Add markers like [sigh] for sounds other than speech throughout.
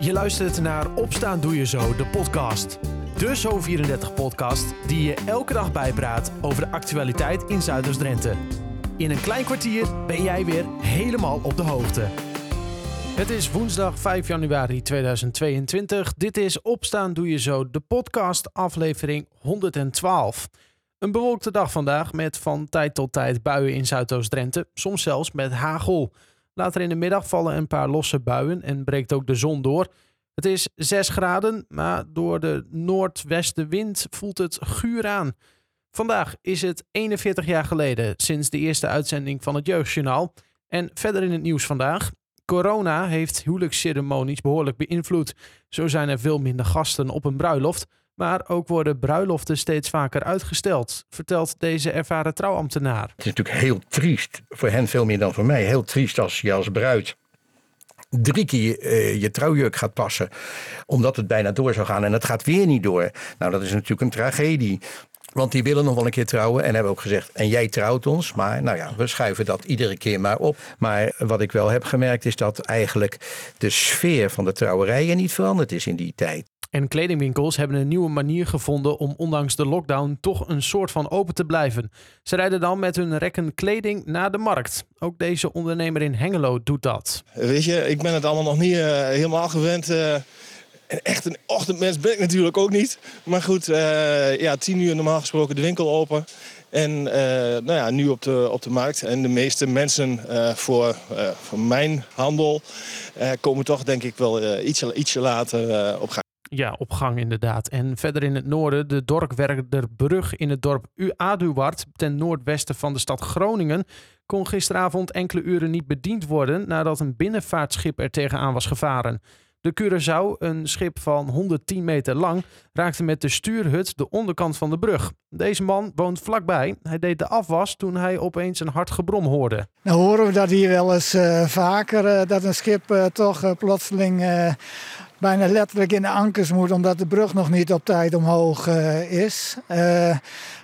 Je luistert naar Opstaan Doe Je Zo, de podcast. De Zo34-podcast die je elke dag bijpraat over de actualiteit in Zuiders-Drenthe. In een klein kwartier ben jij weer helemaal op de hoogte. Het is woensdag 5 januari 2022. Dit is Opstaan Doe Je Zo, de podcast aflevering 112. Een bewolkte dag vandaag met van tijd tot tijd buien in Zuidoost-Drenthe, soms zelfs met hagel. Later in de middag vallen een paar losse buien en breekt ook de zon door. Het is 6 graden, maar door de noordwestenwind voelt het guur aan. Vandaag is het 41 jaar geleden sinds de eerste uitzending van het Jeugdjournaal. En verder in het nieuws vandaag. Corona heeft huwelijksceremonies behoorlijk beïnvloed. Zo zijn er veel minder gasten op een bruiloft. Maar ook worden bruiloften steeds vaker uitgesteld, vertelt deze ervaren trouwambtenaar. Het is natuurlijk heel triest, voor hen veel meer dan voor mij. Heel triest als je als bruid drie keer uh, je trouwjurk gaat passen, omdat het bijna door zou gaan en het gaat weer niet door. Nou, dat is natuurlijk een tragedie. Want die willen nog wel een keer trouwen en hebben ook gezegd: en jij trouwt ons. Maar nou ja, we schuiven dat iedere keer maar op. Maar wat ik wel heb gemerkt is dat eigenlijk de sfeer van de trouwerijen niet veranderd is in die tijd. En kledingwinkels hebben een nieuwe manier gevonden om ondanks de lockdown toch een soort van open te blijven. Ze rijden dan met hun rekken kleding naar de markt. Ook deze ondernemer in Hengelo doet dat. Weet je, ik ben het allemaal nog niet uh, helemaal gewend. Uh, en echt een ochtendmens ben ik natuurlijk ook niet. Maar goed, uh, ja, tien uur normaal gesproken de winkel open. En nou ja, nu op de, op de markt. En de meeste mensen voor, voor mijn handel komen toch denk ik wel ietsje, ietsje later op gang. Ja, op gang inderdaad. En verder in het noorden, de Dorkwerderbrug in het dorp Aduard, ten noordwesten van de stad Groningen, kon gisteravond enkele uren niet bediend worden nadat een binnenvaartschip er tegenaan was gevaren. De Curaçao, een schip van 110 meter lang, raakte met de stuurhut de onderkant van de brug. Deze man woont vlakbij. Hij deed de afwas toen hij opeens een hard gebrom hoorde. Nou horen we dat hier wel eens uh, vaker, uh, dat een schip uh, toch plotseling bijna letterlijk in de ankers moet, omdat de brug nog niet op tijd omhoog uh, is. Uh,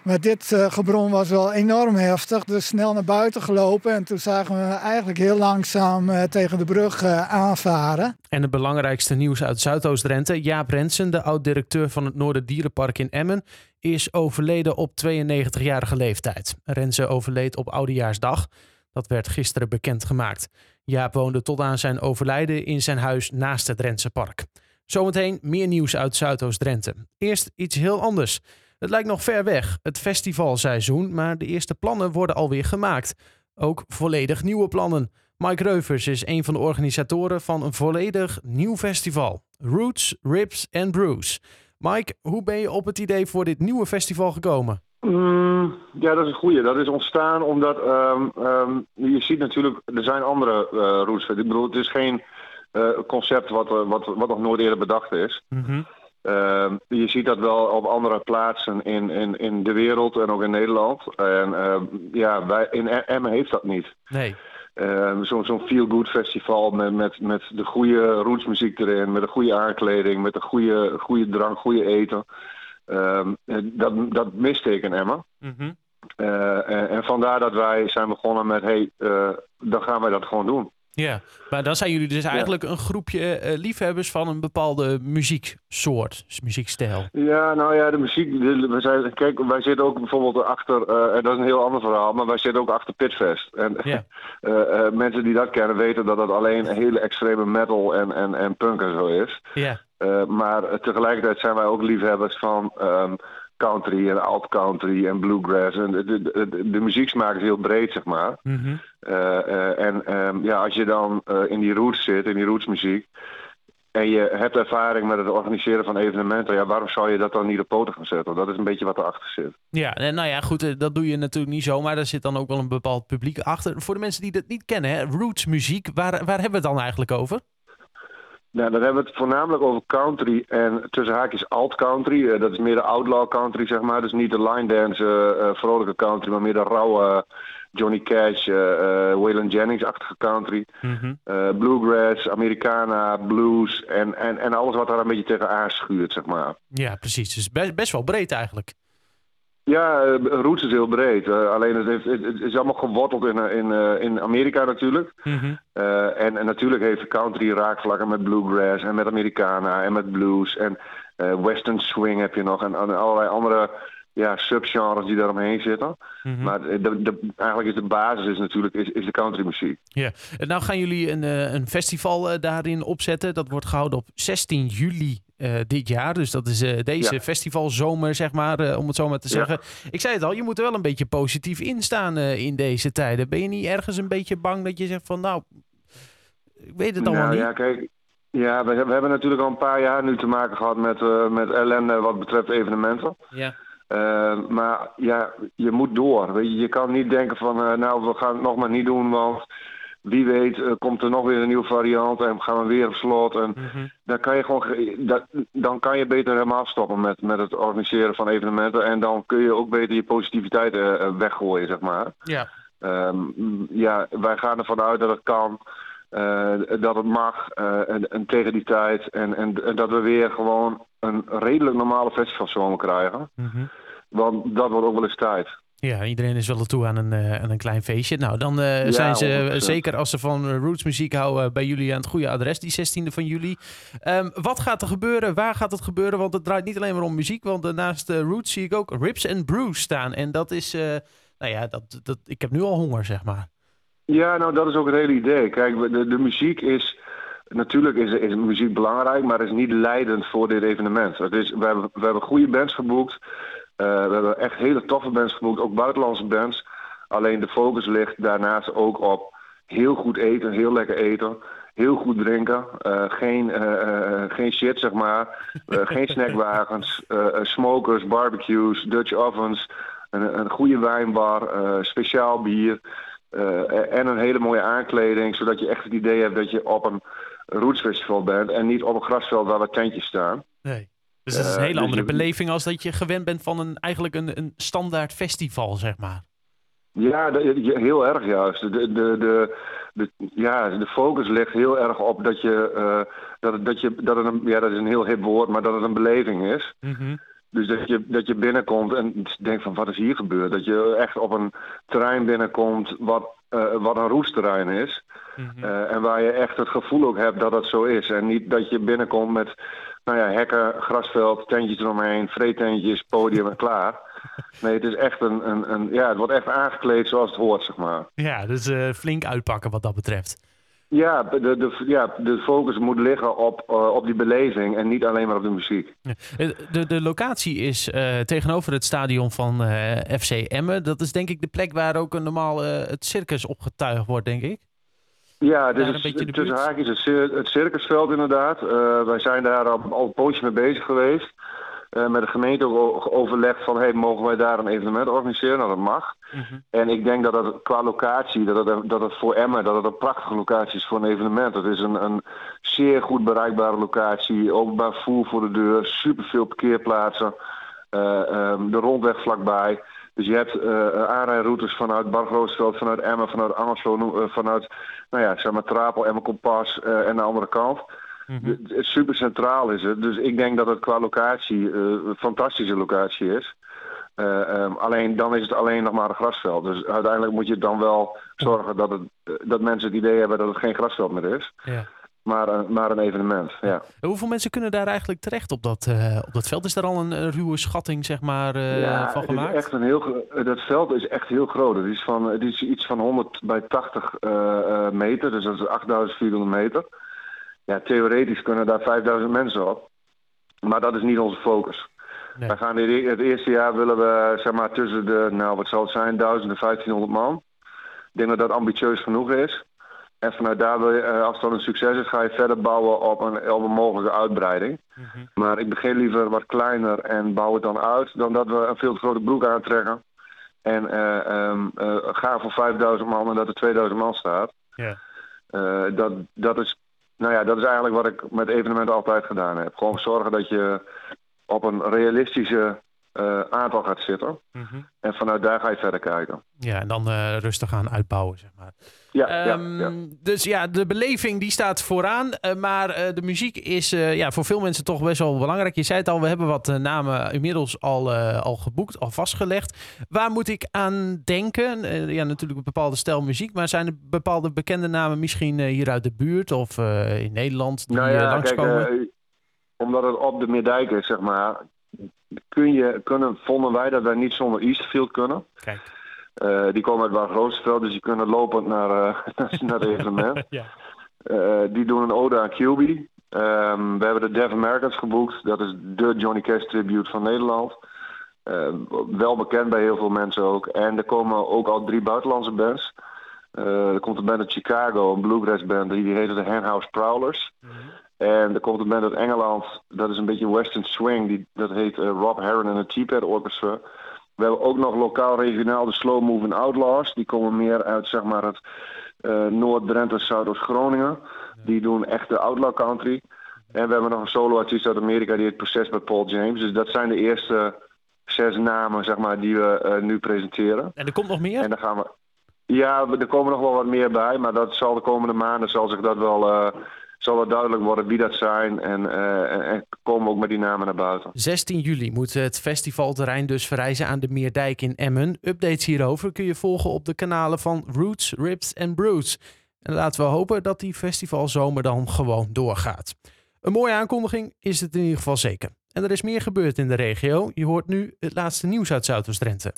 maar dit uh, gebrom was wel enorm heftig, dus snel naar buiten gelopen. En toen zagen we eigenlijk heel langzaam tegen de brug aanvaren. En het belangrijkste nieuws uit Zuidoost-Drenthe. Jaap Rensen, de oud-directeur van het Noorderdierenpark in Emmen, is overleden op 92-jarige leeftijd. Rensen overleed op Oudejaarsdag. Dat werd gisteren bekendgemaakt. Jaap woonde tot aan zijn overlijden in zijn huis naast het Drentse park. Zometeen meer nieuws uit Zuidoost-Drenthe. Eerst iets heel anders. Het lijkt nog ver weg, het festivalseizoen, maar de eerste plannen worden alweer gemaakt. Ook volledig nieuwe plannen. Mike Reuvers is een van de organisatoren van een volledig nieuw festival. Roots, Rips and Brews. Mike, hoe ben je op het idee voor dit nieuwe festival gekomen? Mm, ja, dat is een goede. Dat is ontstaan omdat um, um, je ziet natuurlijk, er zijn andere uh, routes. Ik bedoel, het is geen uh, concept wat, uh, wat, wat nog nooit eerder bedacht is. Mm -hmm. je ziet dat wel op andere plaatsen in, in, in de wereld en ook in Nederland. En ja, wij, in Emmen heeft dat niet. Nee. Zo'n zo feel-good festival met, met, met de goede rootsmuziek erin, met de goede aankleding, met de goede, goede drank, goede eten. Um, dat, dat miste ik in Emma. Mm -hmm. uh, en, en, vandaar dat wij zijn begonnen met, hey, uh, dan gaan wij dat gewoon doen. Ja, maar dan zijn jullie dus eigenlijk ja. een groepje uh, liefhebbers van een bepaalde muzieksoort, muziekstijl. Ja, nou ja, de muziek. De, we zijn, kijk, wij zitten ook bijvoorbeeld achter, uh, en dat is een heel ander verhaal, maar wij zitten ook achter Pitfest. En ja. uh, [laughs] mensen die dat kennen weten dat dat alleen hele extreme metal en, en, en punk en zo is. Ja. Uh, maar tegelijkertijd zijn wij ook liefhebbers van um, country en alt country en bluegrass. En de, de, de, de muzieksmaak is heel breed, zeg maar. Mm -hmm. uh, uh, en um, ja, als je dan in die roots zit, in die rootsmuziek, en je hebt ervaring met het organiseren van evenementen, ja, waarom zou je dat dan niet op poten gaan zetten? Dat is een beetje wat erachter zit. Ja, nou ja, goed, dat doe je natuurlijk niet zomaar. Daar zit dan ook wel een bepaald publiek achter. Voor de mensen die dat niet kennen, hè, rootsmuziek, waar, waar hebben we het dan eigenlijk over? Nou, dan hebben we het voornamelijk over country en tussen haakjes alt country. Uh, dat is meer de outlaw country, zeg maar. Dus niet de line dance, uh, vrolijke country, maar meer de rauwe Johnny Cash, Waylon Jennings-achtige country. Mm -hmm. bluegrass, Americana, blues en, en, en alles wat daar een beetje tegenaan schuurt, zeg maar. Ja, precies. Dus best, best wel breed eigenlijk. Ja, uh, roots is heel breed. Uh, alleen het, heeft, het, is allemaal geworteld in, in, uh, in Amerika natuurlijk. Mm -hmm. en, en, natuurlijk heeft country raakvlakken met bluegrass en met Americana en met blues. En western swing heb je nog en, en allerlei andere ja, subgenres die daaromheen zitten. Mm -hmm. Maar de, de, eigenlijk is de basis is natuurlijk is, is de countrymuziek. Ja, en nou gaan jullie een, een festival daarin opzetten. Dat wordt gehouden op 16 juli dit jaar. Dus dat is uh, deze ja. festivalzomer, zeg maar, uh, om het zo maar te zeggen. Ja. Ik zei het al, je moet er wel een beetje positief in staan in deze tijden. Ben je niet ergens een beetje bang dat je zegt van, nou, ik weet het allemaal nou, niet? Ja, kijk, ja, we, we, hebben natuurlijk al een paar jaar nu te maken gehad met, met ellende wat betreft evenementen. Ja. maar ja, je moet door. Je kan niet denken van, nou, we gaan het nog maar niet doen, want wie weet uh, komt er nog weer een nieuwe variant en gaan we weer op slot. En mm -hmm. dan, kan je gewoon, dat, dan kan je beter helemaal stoppen met, met het organiseren van evenementen. En dan kun je ook beter je positiviteit uh, weggooien, zeg maar. Ja. Um, ja, wij gaan ervan uit dat het kan. Uh, dat het mag en, en, tegen die tijd. En, en, en, dat we weer gewoon een redelijk normale festivalzomer krijgen. Mm -hmm. Want dat wordt ook wel eens tijd. Ja, iedereen is wel toe aan een, uh, aan een klein feestje. Nou, dan uh, ja, zijn ze, 100%. zeker als ze van roots muziek houden, bij jullie aan het goede adres, die 16e van juli. Um, wat gaat er gebeuren? Waar gaat het gebeuren? Want het draait niet alleen maar om muziek, want naast roots zie ik ook Rips and Brews staan. En dat is, nou ja, dat, dat, ik heb nu al honger, zeg maar. Ja, nou, dat is ook het hele idee. Kijk, de, de muziek is... Natuurlijk is, is muziek belangrijk, maar is niet leidend voor dit evenement. Het is, we, hebben, we hebben goede bands geboekt. Uh, we hebben echt hele toffe bands geboekt, ook buitenlandse bands. Alleen de focus ligt daarnaast ook op heel goed eten, heel lekker eten. Heel goed drinken. Uh, geen, uh, geen shit, zeg maar. [laughs] geen snackwagens. smokers, barbecues, Dutch ovens. Een, een goede wijnbar. speciaal bier. en een hele mooie aankleding. Zodat je echt het idee hebt dat je op een rootsfestival bent. En niet op een grasveld waar we tentjes staan. Nee. Dus dat is een hele andere beleving als dat je gewend bent van een, eigenlijk een, een standaard festival, zeg maar. Ja, heel erg juist. De, de, de, de, ja, de focus ligt heel erg op dat je, uh, dat, dat je, dat het een, ja, dat is een heel hip woord, maar dat het een beleving is. Mm -hmm. Dus dat je, dat je binnenkomt en denkt van wat is hier gebeurd? Dat je echt op een terrein binnenkomt wat, uh, wat een roesterrein is. Mm -hmm. uh, en waar je echt het gevoel ook hebt dat het zo is. En niet dat je binnenkomt met nou ja, hekken, grasveld, tentjes eromheen, vreetentjes, podium en klaar. Nee, het is echt een, een, een, ja, het wordt echt aangekleed zoals het hoort, zeg maar. Ja, dus uh, flink uitpakken wat dat betreft. Ja, de, de, ja, de focus moet liggen op, uh, op die beleving en niet alleen maar op de muziek. Ja. De, de locatie is uh, tegenover het stadion van FC Emmen. Dat is denk ik de plek waar ook een normaal het circus opgetuigd wordt, denk ik. Ja, dus tussen haakjes het, het circusveld inderdaad. Uh, wij zijn daar al, al een poosje mee bezig geweest. Uh, met de gemeente ook overlegd van, hey, mogen wij daar een evenement organiseren? Nou, dat mag. Mm -hmm. En ik denk dat het qua locatie, dat het, dat het voor Emmen, dat het een prachtige locatie is voor een evenement. Het is een, een zeer goed bereikbare locatie, openbaar voer voor de deur, superveel parkeerplaatsen, uh, um, de rondweg vlakbij. Dus je hebt aanrijroutes vanuit Bargroosveld, vanuit Emmen, vanuit Angelo, uh, vanuit nou ja, zeg maar Trapel, Emmen Kompas uh, en de andere kant. Mm -hmm. Super centraal is het. Dus ik denk dat het qua locatie een fantastische locatie is. Um, alleen dan is het alleen nog maar een grasveld. Dus uiteindelijk moet je dan wel zorgen dat, het, dat mensen het idee hebben dat het geen grasveld meer is. Ja. Maar, uh, maar een evenement, ja. Hoeveel mensen kunnen daar eigenlijk terecht op dat, uh, op dat veld? Is daar al een, ruwe schatting zeg maar, uh, ja, van gemaakt? Het is echt een heel, dat veld is echt heel groot. Het is, van, het is iets van 100 bij 80 meter, dus dat is 8400 meter. Ja, theoretisch kunnen daar 5000 mensen op. Maar dat is niet onze focus. Nee. Wij gaan dit, het eerste jaar willen we zeg maar, tussen de, nou wat zal het zijn, 1000 en 1500 man. Ik denk dat dat ambitieus genoeg is. En vanuit daar wil je, als het dan een succes is, ga je verder bouwen op een, op een mogelijke uitbreiding. Mm -hmm. Maar ik begin liever wat kleiner en bouw het dan uit, dan dat we een veel te grote broek aantrekken. En uh, um, uh, gaan voor 5000 man en dat er 2000 man staat. Yeah. Uh, dat, dat, is, nou ja, dat is eigenlijk wat ik met evenementen altijd gedaan heb. Gewoon zorgen dat je op een realistische eh, aantal gaat zitten. Mhm. En vanuit daar ga je verder kijken. Ja, en dan eh, rustig gaan uitbouwen, zeg maar. Ja, Ehm, ja, ja. Dus ja, de beleving die staat vooraan. eh, maar eh, de muziek is eh, ja, voor veel mensen toch best wel belangrijk. Je zei het al, we hebben wat eh, namen inmiddels al, eh, al geboekt, al vastgelegd. Waar moet ik aan denken? Eh, ja, natuurlijk een bepaalde stijl muziek. Maar zijn er bepaalde bekende namen misschien eh, hier uit de buurt of eh, in Nederland die Nou eh, ja, langskomen? eh, omdat het op de Meerdijk is, zeg maar, kun je, kunnen, vonden wij dat wij niet zonder Eastfield kunnen. Kijk. Eh, die komen uit Waag dus die kunnen lopend naar, eh, [laughs] naar het [laughs] evenement. Ja. Eh, die doen een ode aan QB. Ehm, we hebben de Deaf Americans geboekt. Dat is de Johnny Cash tribute van Nederland. Eh, wel bekend bij heel veel mensen ook. En er komen ook al drie buitenlandse bands. Er komt een band uit Chicago, een bluegrass band, die, die heet de Handhouse Prowlers. En er komt een band uit Engeland, dat is een beetje western swing, die, dat heet eh, Rob Heron en het Teapad Orchestra. We hebben ook nog lokaal regionaal de Slow Moving Outlaws. Die komen meer uit zeg maar, het eh, Noord-Drenthe, Zuidoost-Groningen. Die doen echt de outlaw country. En we hebben nog een solo-artiest uit Amerika die heet Proces bij Paul James. Dus dat zijn de eerste zes namen zeg maar, die we eh, nu presenteren. En er komt nog meer? En dan gaan we. Ja, er komen nog wel wat meer bij, maar dat zal de komende maanden zal zich dat wel, zal wel duidelijk worden wie dat zijn. En, eh, en, en komen ook met die namen naar buiten. 16 juli moet het festivalterrein dus verrijzen aan de Meerdijk in Emmen. Updates hierover kun je volgen op de kanalen van Roots, Rips en. En laten we hopen dat die festivalzomer dan gewoon doorgaat. Een mooie aankondiging is het in ieder geval zeker. En er is meer gebeurd in de regio. Je hoort nu het laatste nieuws uit Zuidoost-Drenthe.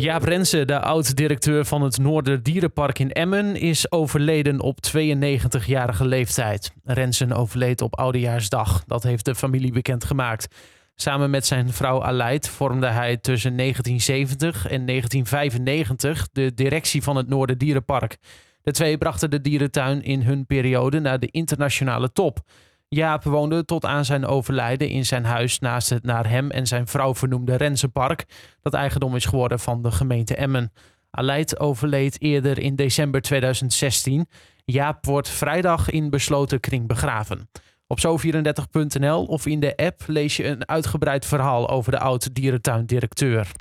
Jaap Rensen, de oud-directeur van het Noorderdierenpark in Emmen, is overleden op 92-jarige leeftijd. Rensen overleed op Oudejaarsdag. Dat heeft de familie bekendgemaakt. Samen met zijn vrouw Aleid vormde hij tussen 1970 en 1995 de directie van het Noorderdierenpark. De twee brachten de dierentuin in hun periode naar de internationale top. Jaap woonde tot aan zijn overlijden in zijn huis naast het naar hem en zijn vrouw vernoemde Rensenpark, dat eigendom is geworden van de gemeente Emmen. Aleid overleed eerder in december 2016. Jaap wordt vrijdag in besloten kring begraven. Op zo34.nl of in de app lees je een uitgebreid verhaal over de oud-dierentuindirecteur.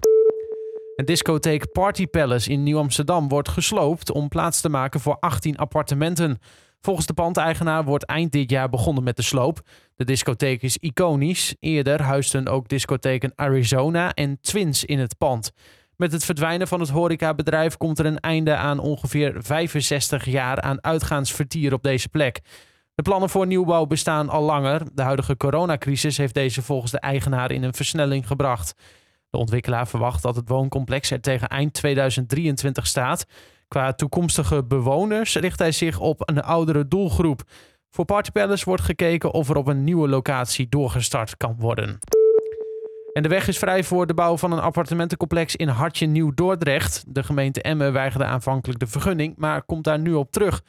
Een discotheek Party Palace in Nieuw-Amsterdam wordt gesloopt om plaats te maken voor 18 appartementen. Volgens de pandeigenaar wordt eind dit jaar begonnen met de sloop. De discotheek is iconisch. Eerder huisden ook discotheken Arizona en Twins in het pand. Met het verdwijnen van het horecabedrijf komt er een einde aan ongeveer 65 jaar aan uitgaansvertier op deze plek. De plannen voor nieuwbouw bestaan al langer. De huidige coronacrisis heeft deze volgens de eigenaar in een versnelling gebracht. De ontwikkelaar verwacht dat het wooncomplex er tegen eind 2023 staat. Qua toekomstige bewoners richt hij zich op een oudere doelgroep. Voor Party wordt gekeken of er op een nieuwe locatie doorgestart kan worden. En de weg is vrij voor de bouw van een appartementencomplex in Hartje Nieuw-Dordrecht. De gemeente Emmen weigerde aanvankelijk de vergunning, maar komt daar nu op terug.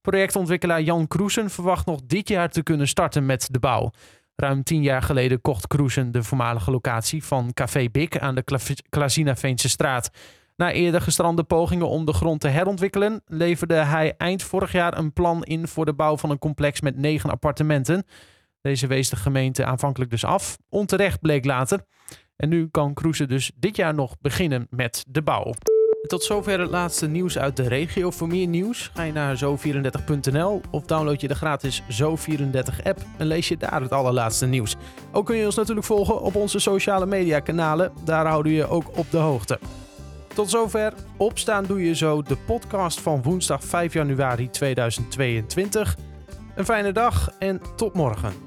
Projectontwikkelaar Jan Kroesen verwacht nog dit jaar te kunnen starten met de bouw. Ruim tien jaar geleden kocht Kroesen de voormalige locatie van Café Bik aan de Klazinaveense straat. Na eerder gestrande pogingen om de grond te herontwikkelen, leverde hij eind vorig jaar een plan in voor de bouw van een complex met negen appartementen. Deze wees de gemeente aanvankelijk dus af. Onterecht bleek later. En nu kan Kroesen dus dit jaar nog beginnen met de bouw. Tot zover het laatste nieuws uit de regio. Voor meer nieuws ga je naar zo34.nl of download je de gratis Zo34-app en lees je daar het allerlaatste nieuws. Ook kun je ons natuurlijk volgen op onze sociale media kanalen. Daar houden we je ook op de hoogte. Tot zover. Opstaan doe je zo de podcast van woensdag 5 januari 2022. Een fijne dag en tot morgen.